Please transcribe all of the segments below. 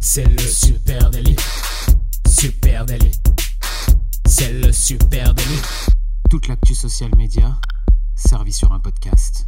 C'est le super délit. Super délit. C'est le super délit. Toute l'actu social média servie sur un podcast.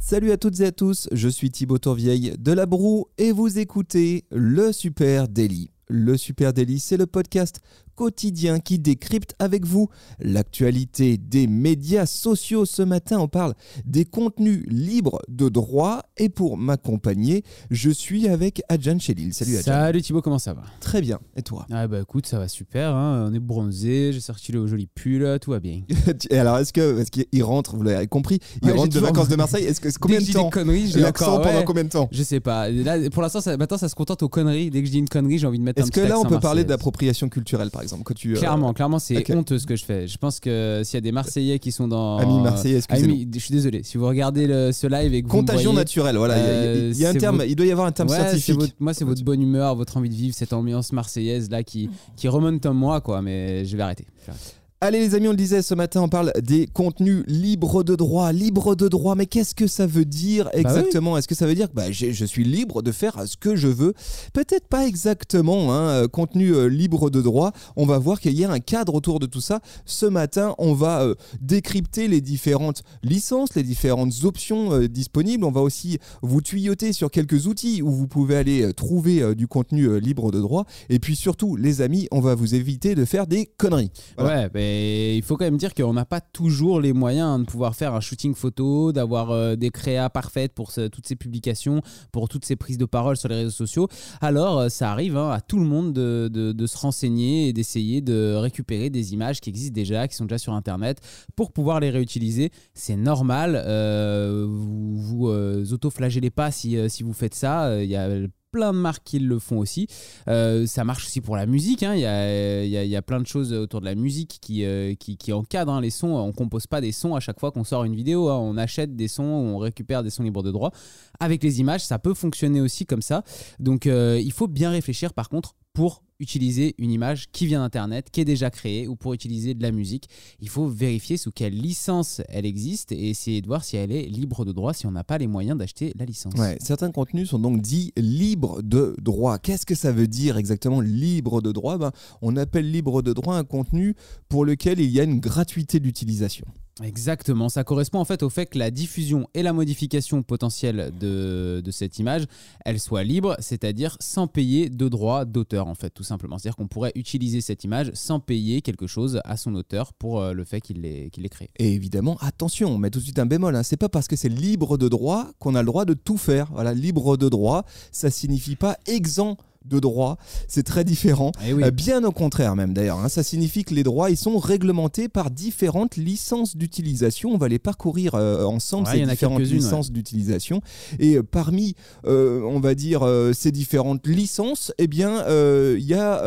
Salut à toutes et à tous, je suis Thibaut Tourvieille de La Broue et vous écoutez le Super Daily. Le Super Daily, c'est le podcast quotidien qui décrypte avec vous l'actualité des médias sociaux. Ce matin, on parle des contenus libres de droit et pour m'accompagner, je suis avec Adjan Chelil. Salut Adjan. Salut Thibaut, comment ça va? Très bien. Et toi? Ah bah écoute, ça va super, hein. on est bronzé, j'ai sorti le joli pull, tout va bien. Et alors, est-ce que est-ce qu'il rentre, vous l'avez compris, il Ouais, rentre de vacances de Marseille Est-ce que combien Dès de que temps? des conneries, j'ai L'accent encore- pendant ouais. combien de temps? Je sais pas. Là, pour l'instant, maintenant, ça se contente aux conneries. Dès que je dis une connerie, j'ai envie de mettre Est-ce que là, on peut parler d'appropriation culturelle, par exemple que tu, euh, Clairement, clairement, c'est honteux ce que je fais. Je pense que s'il y a des Marseillais qui sont dans. Amis Marseillais, excusez-nous. Amis- je suis désolé. Si vous regardez le- ce live et que vous me Contagion voyez, naturelle, voilà. il y a- il y un Euh, c'est terme, votre- il doit y avoir un terme Ouais, scientifique. votre- moi, c'est votre bonne humeur, votre envie de vivre, cette ambiance marseillaise là qui, qui remonte en moi, quoi. Mais je vais arrêter. Je vais arrêter. Allez les amis, on le disait ce matin, on parle des contenus libres de droit. Libre de droit, mais qu'est-ce que ça veut dire exactement? Est-ce que ça veut dire que bah, je suis libre de faire ce que je veux? Peut-être pas exactement. Hein, euh, contenu euh, libre de droit, on va voir qu'il y a un cadre autour de tout ça. Ce matin, on va euh, décrypter les différentes licences, les différentes options euh, disponibles. On va aussi vous tuyauter sur quelques outils où vous pouvez aller trouver du contenu libre de droit. Et puis surtout, les amis, on va vous éviter de faire des conneries. Voilà. Ouais, mais il faut quand même dire qu'on n'a pas toujours les moyens de pouvoir faire un shooting photo, d'avoir euh, des créas parfaites pour toutes ces publications, pour toutes ces prises de parole sur les réseaux sociaux. Alors, euh, ça arrive hein, à tout le monde de, se renseigner et d'essayer de récupérer des images qui existent déjà, qui sont déjà sur Internet, pour pouvoir les réutiliser. C'est normal. euh, vous vous euh, autoflagellez pas si, si vous faites ça. Il y a plein de marques qui le font aussi. Euh, ça marche aussi pour la musique. hein. Il y, a, plein de choses autour de la musique qui, euh, encadrent hein, les sons. On compose pas des sons à chaque fois qu'on sort une vidéo. hein. On achète des sons, on récupère des sons libres de droit. Avec les images, ça peut fonctionner aussi comme ça. Donc euh, il faut bien réfléchir par contre pour utiliser une image qui vient d'Internet, qui est déjà créée, ou pour utiliser de la musique. Il faut vérifier sous quelle licence elle existe et essayer de voir si elle est libre de droit, si on n'a pas les moyens d'acheter la licence. Certains contenus sont donc dits libres de droit. Qu'est-ce que ça veut dire exactement libre de droit? Ben, On appelle libre de droit un contenu pour lequel il y a une gratuité d'utilisation. Exactement, ça correspond en fait au fait que la diffusion et la modification potentielle de, de cette image, elle soit libre, c'est-à-dire sans payer de droit d'auteur en fait, tout simplement. C'est-à-dire qu'on pourrait utiliser cette image sans payer quelque chose à son auteur pour euh, le fait qu'il l'ait qu'il l'ait créé. Et évidemment, attention, on met tout de suite un bémol. Hein. C'est pas parce que c'est libre de droit qu'on a le droit de tout faire. Voilà, libre de droit, ça signifie pas exempt de droit. C'est très différent. Eh oui. Euh, bien au contraire même d'ailleurs. hein. Ça signifie que les droits ils sont réglementés par différentes licences d'utilisation. On va les parcourir euh, ensemble Ouais, ces différentes licences d'utilisation. Et euh, parmi, euh, on va dire euh, ces différentes licences, eh bien il y a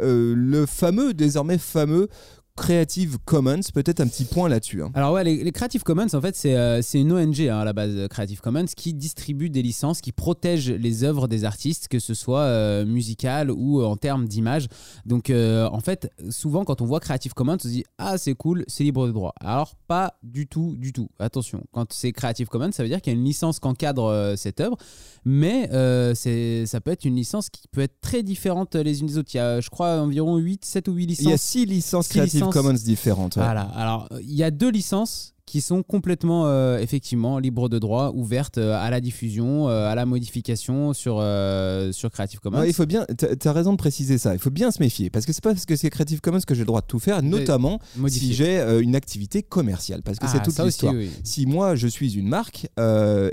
le fameux, désormais fameux Creative Commons. Peut-être un petit point là-dessus. hein. Alors ouais, les, les Creative Commons, en fait, c'est euh, une ONG hein, à la base, euh, Creative Commons, qui distribue des licences, qui protège les œuvres des artistes, que ce soit euh, musicales ou en termes d'image. Donc euh, en fait, souvent quand on voit Creative Commons, on se dit ah c'est cool, c'est libre de droit. Alors pas du tout, du tout. Attention, quand c'est Creative Commons, ça veut dire qu'il y a une licence qu'encadre cette œuvre, mais c'est ça peut être une licence qui peut être très différente les unes des autres. Il y a, je crois, environ 8, 7 ou 8 licences. Il y a six licences Six Creative licences. Commons différentes. ouais. Voilà, alors il y a deux licences qui sont complètement euh, effectivement libres de droit, ouvertes euh, à la diffusion, euh, à la modification sur, sur Creative Commons. Ouais, il faut bien, t'as t'as raison de préciser ça. Il faut bien se méfier parce que c'est pas parce que c'est Creative Commons que j'ai le droit de tout faire, notamment modifier. si j'ai une activité commerciale, parce que Ah, c'est toute ça aussi, l'histoire. oui. Si moi je suis une marque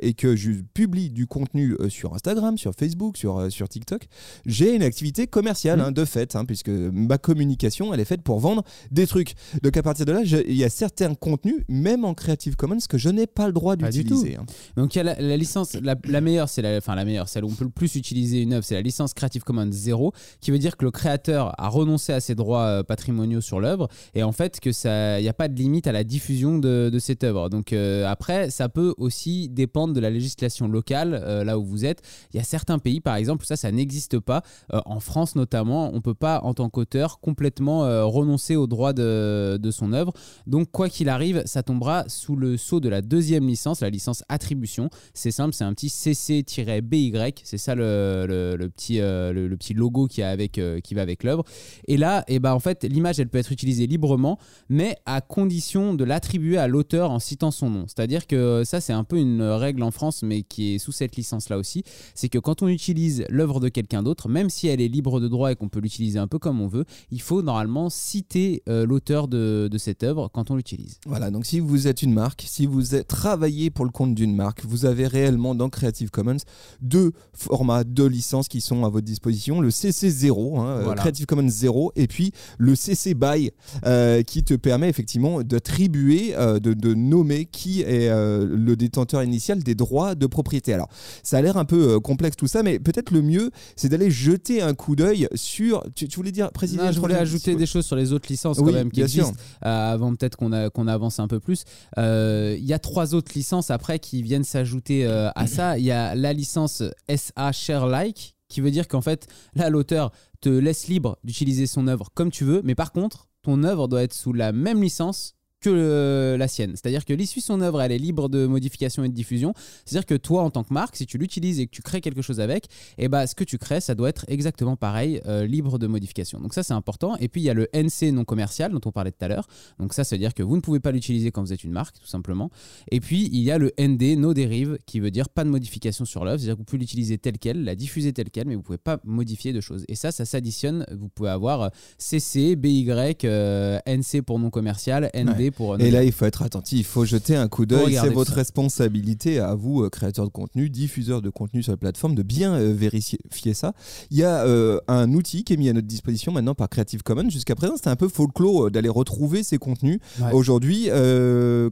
et que je publie du contenu sur Instagram, sur Facebook, sur, sur TikTok, j'ai une activité commerciale Mm. hein, de fait, hein, puisque ma communication elle est faite pour vendre des trucs. Donc à partir de là, il y a certains contenus, même en Creative Commons, que je n'ai pas le droit d'utiliser. hein. Donc il y a la, la licence, la, la meilleure, c'est la, enfin la meilleure, celle où on peut le plus utiliser une œuvre, c'est la licence Creative Commons 0, qui veut dire que le créateur a renoncé à ses droits euh, patrimoniaux sur l'œuvre et en fait que ça, il n'y a pas de limite à la diffusion de, de cette œuvre. Donc euh, après, ça peut aussi dépendre de la législation locale euh, là où vous êtes. Il y a certains pays, par exemple, où ça, ça n'existe pas. Euh, en France notamment, on peut pas en tant qu'auteur complètement renoncer aux droits de, de son œuvre. Donc quoi qu'il arrive, ça tombera sous le sceau de la deuxième licence, la licence attribution. C'est simple, c'est un petit CC-BY, c'est ça le, petit, euh, le, petit logo qui, avec, euh, qui va avec l'œuvre. Et là, et eh ben, en fait, l'image, elle peut être utilisée librement, mais à condition de l'attribuer à l'auteur en citant son nom. C'est-à-dire que ça, c'est un peu une règle en France, mais qui est sous cette licence-là aussi. C'est que quand on utilise l'œuvre de quelqu'un d'autre, même si elle est libre de droit et qu'on peut l'utiliser un peu comme on veut, il faut normalement citer euh, l'auteur de, de, cette œuvre quand on l'utilise. Voilà, donc si vous êtes une marque, si vous êtes travaillé pour le compte d'une marque, vous avez réellement dans Creative Commons deux formats, deux licences qui sont à votre disposition. Le CC0, hein, euh, Creative Commons 0, et puis le CC BY euh, qui te permet effectivement d'attribuer, de, de, nommer qui est le détenteur initial des droits de propriété. Alors, ça a l'air un peu complexe tout ça, mais peut-être le mieux, c'est d'aller jeter un coup d'œil sur. Tu, voulais dire précisément Je voulais ajouter des choses sur les autres licences quand même qui existent euh, avant peut-être qu'on qu'on avance un peu plus. Euh, il y a trois autres licences après qui viennent s'ajouter euh, à ça. Il y a la licence SA Share Like qui veut dire qu'en fait là l'auteur te laisse libre d'utiliser son œuvre comme tu veux, mais par contre ton œuvre doit être sous la même licence que la sienne. C'est-à-dire que l'issue de son œuvre, elle est libre de modification et de diffusion. C'est-à-dire que toi, en tant que marque, si tu l'utilises et que tu crées quelque chose avec, eh bah, ce que tu crées, ça doit être exactement pareil, euh, libre de modification. Donc ça, c'est important. Et puis, il y a le NC non commercial dont on parlait tout à l'heure. Donc ça, ça veut dire que vous ne pouvez pas l'utiliser quand vous êtes une marque, tout simplement. Et puis, il y a le ND, no dérive, qui veut dire pas de modification sur l'œuvre. C'est-à-dire que vous pouvez l'utiliser tel quel, la diffuser tel quel, mais vous ne pouvez pas modifier de choses. Et ça, ça s'additionne. Vous pouvez avoir CC, BY, euh, NC pour non commercial, ND pour... Non et là, il faut être attentif, il faut jeter un coup d'œil. C'est votre responsabilité à vous, euh, créateurs de contenu, diffuseurs de contenu sur la plateforme, de bien euh, vérifier ça. Il y a euh, un outil qui est mis à notre disposition maintenant par Creative Commons. Jusqu'à présent, c'était un peu folklore d'aller retrouver ces contenus. Aujourd'hui,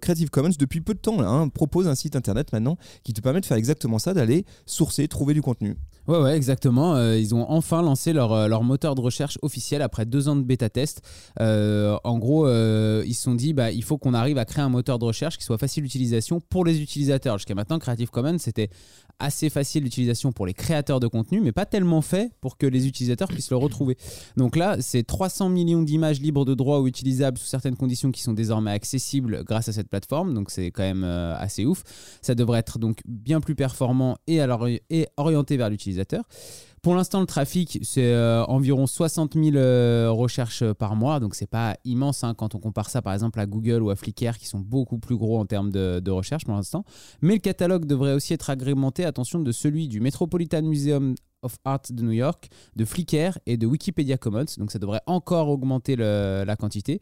Creative Commons, depuis peu de temps, hein, propose un site internet maintenant qui te permet de faire exactement ça, d'aller sourcer, trouver du contenu. Ouais, ouais, exactement. ils ont enfin lancé leur, leur, moteur de recherche officiel après deux ans de bêta test. en gros, ils se sont dit, bah, il faut qu'on arrive à créer un moteur de recherche qui soit facile d'utilisation pour les utilisateurs. Jusqu'à maintenant, Creative Commons, c'était assez facile d'utilisation pour les créateurs de contenu, mais pas tellement fait pour que les utilisateurs puissent le retrouver. Donc là, c'est 300 millions d'images libres de droit ou utilisables sous certaines conditions qui sont désormais accessibles grâce à cette plateforme. Donc c'est quand même euh, assez ouf. Ça devrait être donc bien plus performant et, alors, et orienté vers l'utilisateur. Pour l'instant, le trafic, c'est euh, environ 60 000 euh, recherches par mois, donc c'est pas immense hein, quand on compare ça par exemple à Google ou à Flickr qui sont beaucoup plus gros en termes de, de recherche pour l'instant. Mais le catalogue devrait aussi être agrémenté, attention, de celui du Metropolitan Museum of Art de New York, de Flickr et de Wikipedia Commons. Donc ça devrait encore augmenter la quantité.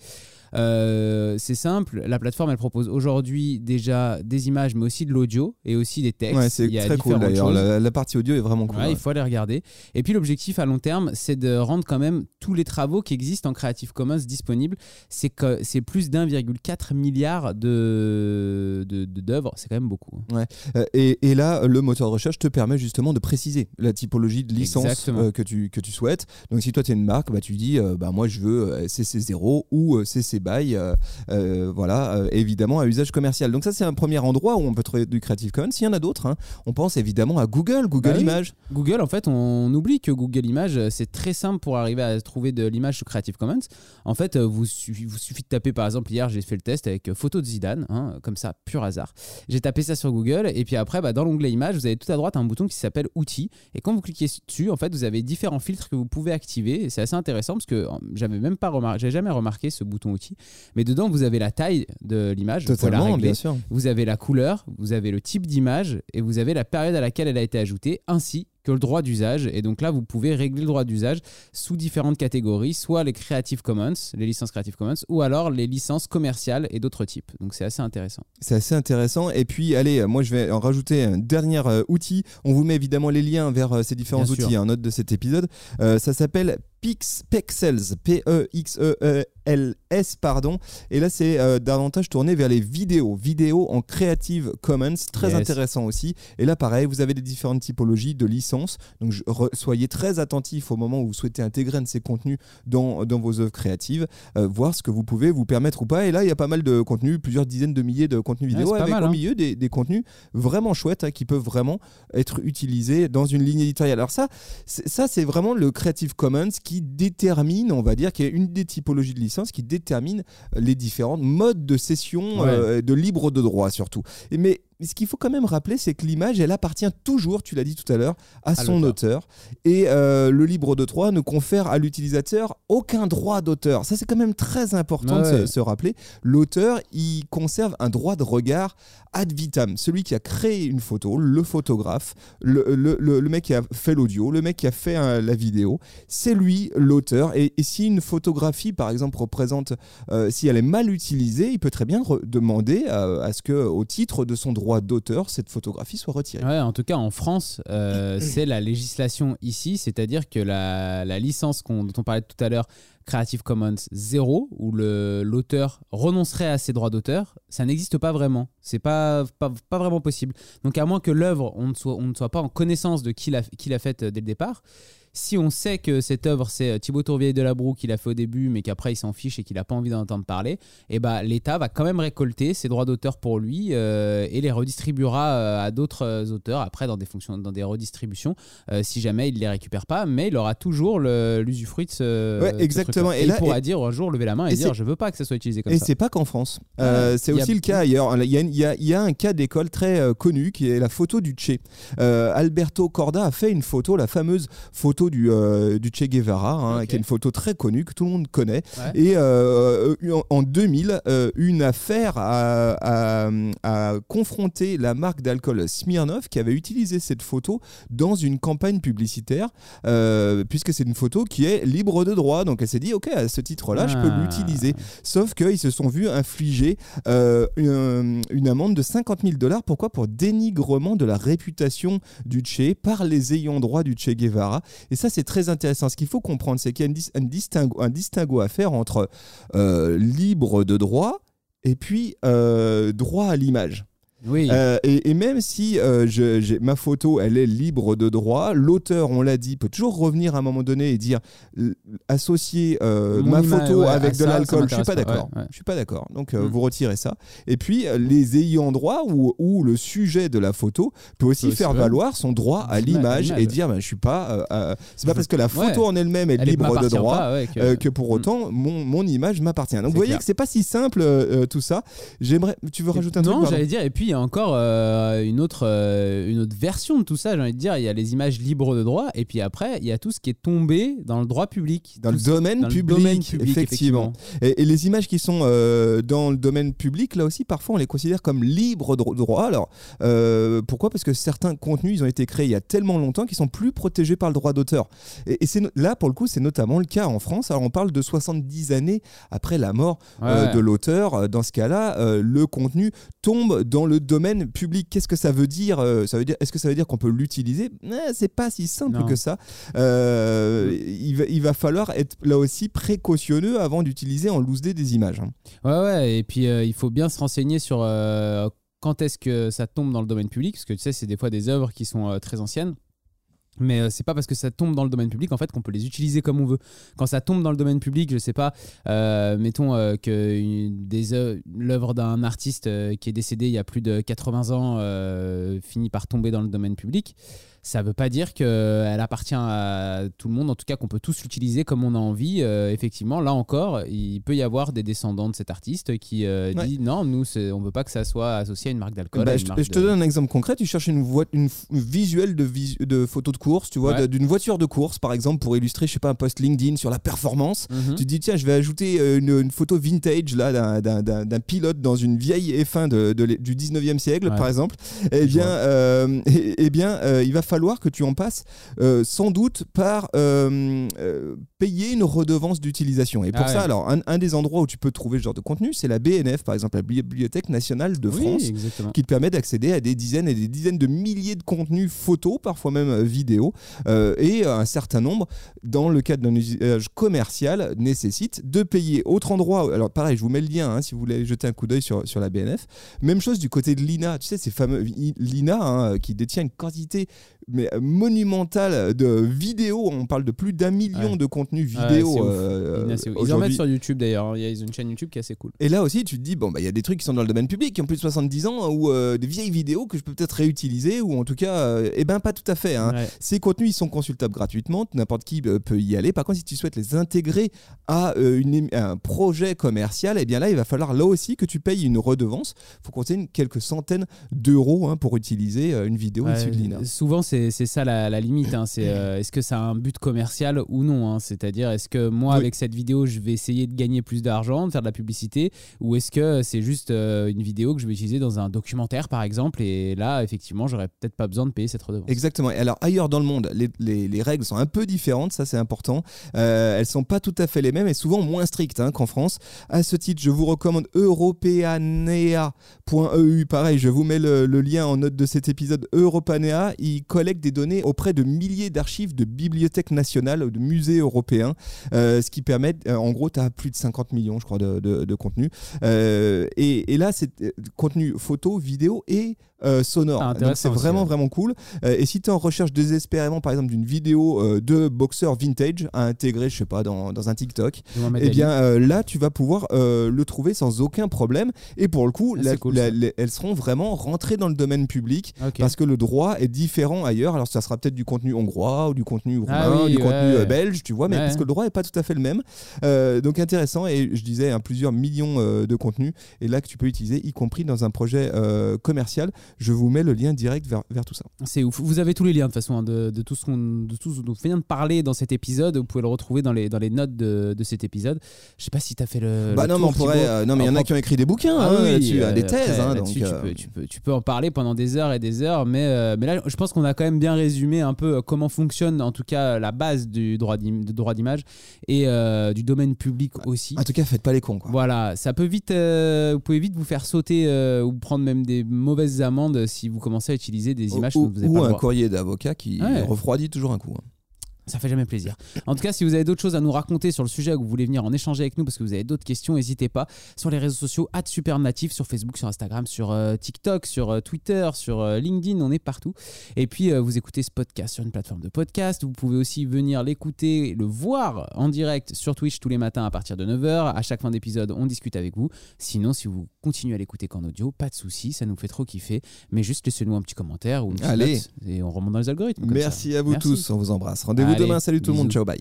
Euh, c'est simple, la plateforme elle propose aujourd'hui déjà des images mais aussi de l'audio et aussi des textes. Ouais, c'est très cool d'ailleurs. La, partie audio est vraiment cool. Il faut aller regarder. Et puis l'objectif à long terme, c'est de rendre quand même tous les travaux qui existent en Creative Commons disponibles. C'est que c'est plus d'1,4 milliard de d'œuvres. c'est quand même beaucoup. Ouais. Euh, et, et, là, le moteur de recherche te permet justement de préciser la typologie de licence euh, que, tu, que tu souhaites. Donc si toi tu es une marque, bah, tu dis euh, bah, moi je veux CC0 ou CC BY, euh, voilà, évidemment à usage commercial. Donc ça c'est un premier endroit où on peut trouver du Creative Commons. S'il y en a d'autres, hein, on pense évidemment à Google, Google bah Images. Google en fait on oublie que Google Images c'est très simple pour arriver à trouver de l'image sur Creative Commons. En fait vous, vous suffit de taper par exemple hier j'ai fait le test avec photo de Zidane, hein, comme ça pur hasard. J'ai tapé ça sur Google et puis après bah, dans l'onglet images vous avez tout à droite un bouton qui s'appelle outils et quand vous cliquez dessus, en fait, vous avez différents filtres que vous pouvez activer. Et c'est assez intéressant parce que j'avais même pas remarqué, j'ai jamais remarqué ce bouton outil. Mais dedans, vous avez la taille de l'image. Totalement, bien sûr. Vous avez la couleur, vous avez le type d'image et vous avez la période à laquelle elle a été ajoutée, ainsi le droit d'usage. Et donc là, vous pouvez régler le droit d'usage sous différentes catégories, soit les Creative Commons, les licences Creative Commons, ou alors les licences commerciales et d'autres types. Donc c'est assez intéressant. C'est assez intéressant. Et puis, allez, moi je vais en rajouter un dernier euh, outil. On vous met évidemment les liens vers euh, ces différents outils en note de cet épisode. Euh, ça s'appelle Pix, Pexels, P-E-X-E-L-S, pardon. Et là, c'est euh, davantage tourné vers les vidéos. Vidéos en Creative Commons, très intéressant aussi. Et là, pareil, vous avez des différentes typologies de licences. Donc, soyez très attentifs au moment où vous souhaitez intégrer un de ces contenus dans, dans vos œuvres créatives, euh, voir ce que vous pouvez vous permettre ou pas. Et là, il y a pas mal de contenus, plusieurs dizaines de milliers de contenus vidéo, avec au hein. milieu des, des, contenus vraiment chouettes hein, qui peuvent vraiment être utilisés dans une ligne éditoriale. Alors ça, ça c'est vraiment le Creative Commons qui détermine, on va dire, qu'il y a une des typologies de licence licence qui détermine les différents modes de cession de libre de droit surtout. mais mais ce qu'il faut quand même rappeler, c'est que l'image, elle appartient toujours, tu l'as dit tout à l'heure, à, son auteur. Et euh, le libre de droit ne confère à l'utilisateur aucun droit d'auteur. Ça, c'est quand même très important de se, rappeler. L'auteur, il conserve un droit de regard ad vitam. Celui qui a créé une photo, le photographe, le, le, mec qui a fait l'audio, le mec qui a fait la vidéo, c'est lui l'auteur. Et, si une photographie, par exemple, représente, euh, si elle est mal utilisée, il peut très bien demander à, à ce que, au titre de son droit d'auteur, cette photographie soit retirée. Ouais, en tout cas, en France, euh, c'est la législation ici, c'est-à-dire que la, licence dont on parlait tout à l'heure, Creative Commons 0, où l'auteur renoncerait à ses droits d'auteur, ça n'existe pas vraiment. C'est pas, pas, pas, vraiment possible. Donc, à moins que l'œuvre, on, ne soit, on ne soit pas en connaissance de qui l'a faite dès le départ, si on sait que cette œuvre, c'est euh, Thibaut Tourvieille de la Broue qui l'a fait au début, mais qu'après il s'en fiche et qu'il n'a pas envie d'en entendre parler, et eh bah, l'État va quand même récolter ses droits d'auteur pour lui euh, et les redistribuera euh, à d'autres auteurs après dans des, fonctions, dans des redistributions si jamais il ne les récupère pas, mais il aura toujours l'usufruit de ce. Ouais, exactement. Et, il pourra dire un jour, lever la main et, dire je veux pas que ça soit utilisé comme ça. Et c'est pas qu'en France. c'est aussi le cas ailleurs. Il y, a, il y a un cas d'école très connu qui est la photo du Che. Alberto Corda a fait une photo, la fameuse photo du, euh, du Che Guevara, hein, qui est une photo très connue que tout le monde connaît. Et euh, en 2000, euh, une affaire a, confronté la marque d'alcool Smirnov qui avait utilisé cette photo dans une campagne publicitaire, puisque c'est une photo qui est libre de droit. Donc elle s'est dit, ok, à ce titre-là, je peux ah. l'utiliser. Sauf qu'ils se sont vus infliger une, une, amende de 50 000 dollars. Pourquoi? Pour dénigrement de la réputation du Che par les ayants droit du Che Guevara. Et ça, c'est très intéressant. Ce qu'il faut comprendre, c'est qu'il y a un, distinguo, à faire entre euh, libre de droit et puis euh, droit à l'image. Oui. Euh, et, même si euh, ma photo, elle est libre de droit, l'auteur, on l'a dit, peut toujours revenir à un moment donné et dire associer euh, ma photo avec de l'alcool. Je suis pas d'accord. Je suis pas d'accord. Donc mm. vous retirez ça. Et puis les ayants droit ou, ou, le sujet de la photo peut aussi faire valoir son droit à l'image et dire ben, je suis pas. c'est pas parce que la photo en elle-même est libre de droit que... pour mm. autant mon, mon image m'appartient. Donc vous voyez que c'est pas si simple tout ça. J'aimerais. Tu veux rajouter un truc Non, j'allais dire et puis a encore euh, une, autre, euh, une autre version de tout ça, j'ai envie de dire. Il y a les images libres de droit, et puis après, il y a tout ce qui est tombé dans le droit public. Dans, le, domaine public, effectivement. Et, les images qui sont euh, dans le domaine public, là aussi, parfois, on les considère comme libres de droit. Alors, pourquoi? Parce que certains contenus, ils ont été créés il y a tellement longtemps qu'ils sont plus protégés par le droit d'auteur. Et, c'est là, pour le coup, c'est notamment le cas en France. Alors, on parle de 70 années après la mort de l'auteur. Dans ce cas-là, le contenu tombe dans le domaine public. Qu'est-ce que ça veut dire euh, Ça veut dire Est-ce que ça veut dire qu'on peut l'utiliser? Eh, C'est pas si simple que ça. Euh, il, va, il, va, falloir être là aussi précautionneux avant d'utiliser en loose des images. Hein. Ouais, ouais. Et puis euh, il faut bien se renseigner sur quand est-ce que ça tombe dans le domaine public, parce que tu sais, c'est des fois des œuvres qui sont très anciennes. Mais euh, c'est pas parce que ça tombe dans le domaine public en fait qu'on peut les utiliser comme on veut. Quand ça tombe dans le domaine public, je sais pas, euh, mettons euh, que l'œuvre d'un artiste qui est décédé il y a plus de 80 ans finit par tomber dans le domaine public ça ne veut pas dire qu'elle appartient à tout le monde, en tout cas qu'on peut tous l'utiliser comme on a envie. Euh, effectivement, là encore, il peut y avoir des descendants de cet artiste qui euh, dit non, nous, on ne veut pas que ça soit associé à une marque d'alcool. Bah, je, te donne un exemple concret. Tu cherches une, une visuel de, de photo de course, tu vois, d'une voiture de course, par exemple, pour illustrer, je sais pas, un post LinkedIn sur la performance. Mhm. Tu te dis, tiens, je vais ajouter euh, une, photo vintage là d'un pilote dans une vieille F1 de, du 19e siècle, par exemple. Eh bien, eh, eh bien il va falloir falloir que tu en passes euh, sans doute par euh, euh, payer une redevance d'utilisation. Et pour ah ça, alors, un, des endroits où tu peux trouver ce genre de contenu, c'est la BNF, par exemple, la Bibliothèque nationale de France, qui te permet d'accéder à des dizaines et des dizaines de milliers de contenus photos, parfois même vidéos, et un certain nombre, dans le cadre d'un usage commercial, nécessite de payer. Autre endroit, alors pareil, je vous mets le lien hein, si vous voulez jeter un coup d'œil sur, sur la BNF. Même chose du côté de l'INA, tu sais, ces fameux l'INA hein, qui détient une quantité mais monumental de vidéos. On parle de plus d'un million de contenus vidéo. ils en mettent sur YouTube d'ailleurs. Il y a une chaîne YouTube qui est assez cool. Et là aussi, tu te dis, bon, bah, il y a des trucs qui sont dans le domaine public, qui ont plus de 70 ans, ou des vieilles vidéos que je peux peut-être réutiliser, ou en tout cas, eh ben pas tout à fait. Hein. Ces contenus, ils sont consultables gratuitement. N'importe qui peut y aller. Par contre, si tu souhaites les intégrer à une, un projet commercial, et eh bien là, il va falloir là aussi que tu payes une redevance. Il faut compter quelques centaines d'euros hein, pour utiliser euh, une vidéo issue de l'INA. Souvent, c'est ça la, limite. Hein. C'est euh, est-ce que ça a un but commercial ou non hein. C'est-à-dire, est-ce que moi, avec cette vidéo, je vais essayer de gagner plus d'argent, de faire de la publicité, ou est-ce que c'est juste euh, une vidéo que je vais utiliser dans un documentaire, par exemple, et là, effectivement, j'aurais peut-être pas besoin de payer cette redevance. Exactement. Et alors, ailleurs dans le monde, les, les, règles sont un peu différentes, ça c'est important. elles sont pas tout à fait les mêmes et souvent moins strictes qu'en France. À ce titre, je vous recommande europeanea.eu. Pareil, je vous mets le, lien en note de cet épisode. Europanea, il collecte des données auprès de milliers d'archives de bibliothèques nationales ou de musées européens, euh, ce qui permet, euh, en gros, tu as plus de 50 millions, je crois, de, de, contenus. Euh, et, et, là, c'est contenu photo, vidéo et euh, sonore. Ah, Donc c'est vraiment vraiment cool. Euh, et si tu es en recherche désespérément par exemple d'une vidéo euh, de boxeur vintage à intégrer, je sais pas, dans, dans un TikTok, eh bien là tu vas pouvoir le trouver sans aucun problème. Et pour le coup, ah, elles seront vraiment rentrées dans le domaine public parce que le droit est différent ailleurs. Alors ça sera peut-être du contenu hongrois ou du contenu ah roumain, du contenu belge, tu vois, mais parce que le droit est pas tout à fait le même. donc intéressant. Et je disais, hein, plusieurs millions de contenus. Et là que tu peux utiliser, y compris dans un projet commercial je vous mets le lien direct vers, vers tout ça. C'est ouf. Vous avez tous les liens de toute façon hein, de, de, tout ce qu'on de tout ce dont on vient de parler dans cet épisode. Vous pouvez le retrouver dans les, dans les notes de, de cet épisode. Je sais pas si tu as fait le. Bah non, mais on pourrait. Euh, non, mais il y en a qui ont écrit des bouquins ah, hein, oui, là-dessus, euh, des thèses. Hein, donc, tu, euh. peux, tu, peux, tu, peux, en parler pendant des heures et des heures. Mais, mais là, je pense qu'on a quand même bien résumé un peu comment fonctionne, en tout cas, la base du droit d'image et du domaine public aussi. En tout cas, faites pas les cons. Quoi. Voilà, ça peut vite. vous pouvez vite vous faire sauter ou prendre même des mauvaises amendes si vous commencez à utiliser des images ou, que vous avez ou un courrier d'avocat qui refroidit toujours un coup. Ça fait jamais plaisir. En tout cas, si vous avez d'autres choses à nous raconter sur le sujet ou que vous voulez venir en échanger avec nous parce que vous avez d'autres questions, n'hésitez pas sur les réseaux sociaux @supernatif sur Facebook, sur Instagram, sur euh, TikTok, sur euh, Twitter, sur euh, LinkedIn, on est partout. Et puis vous écoutez ce podcast sur une plateforme de podcast. Vous pouvez aussi venir l'écouter, le voir en direct sur Twitch tous les matins à partir de 9h. À chaque fin d'épisode, on discute avec vous. Sinon, si vous continuez à l'écouter qu'en audio, pas de souci, ça nous fait trop kiffer. Mais juste laissez-nous un petit commentaire ou une petite Allez. et on remonte dans les algorithmes. Merci à vous tous, on vous embrasse. Rendez-vous Demain. Salut tout le monde. Ciao, bye.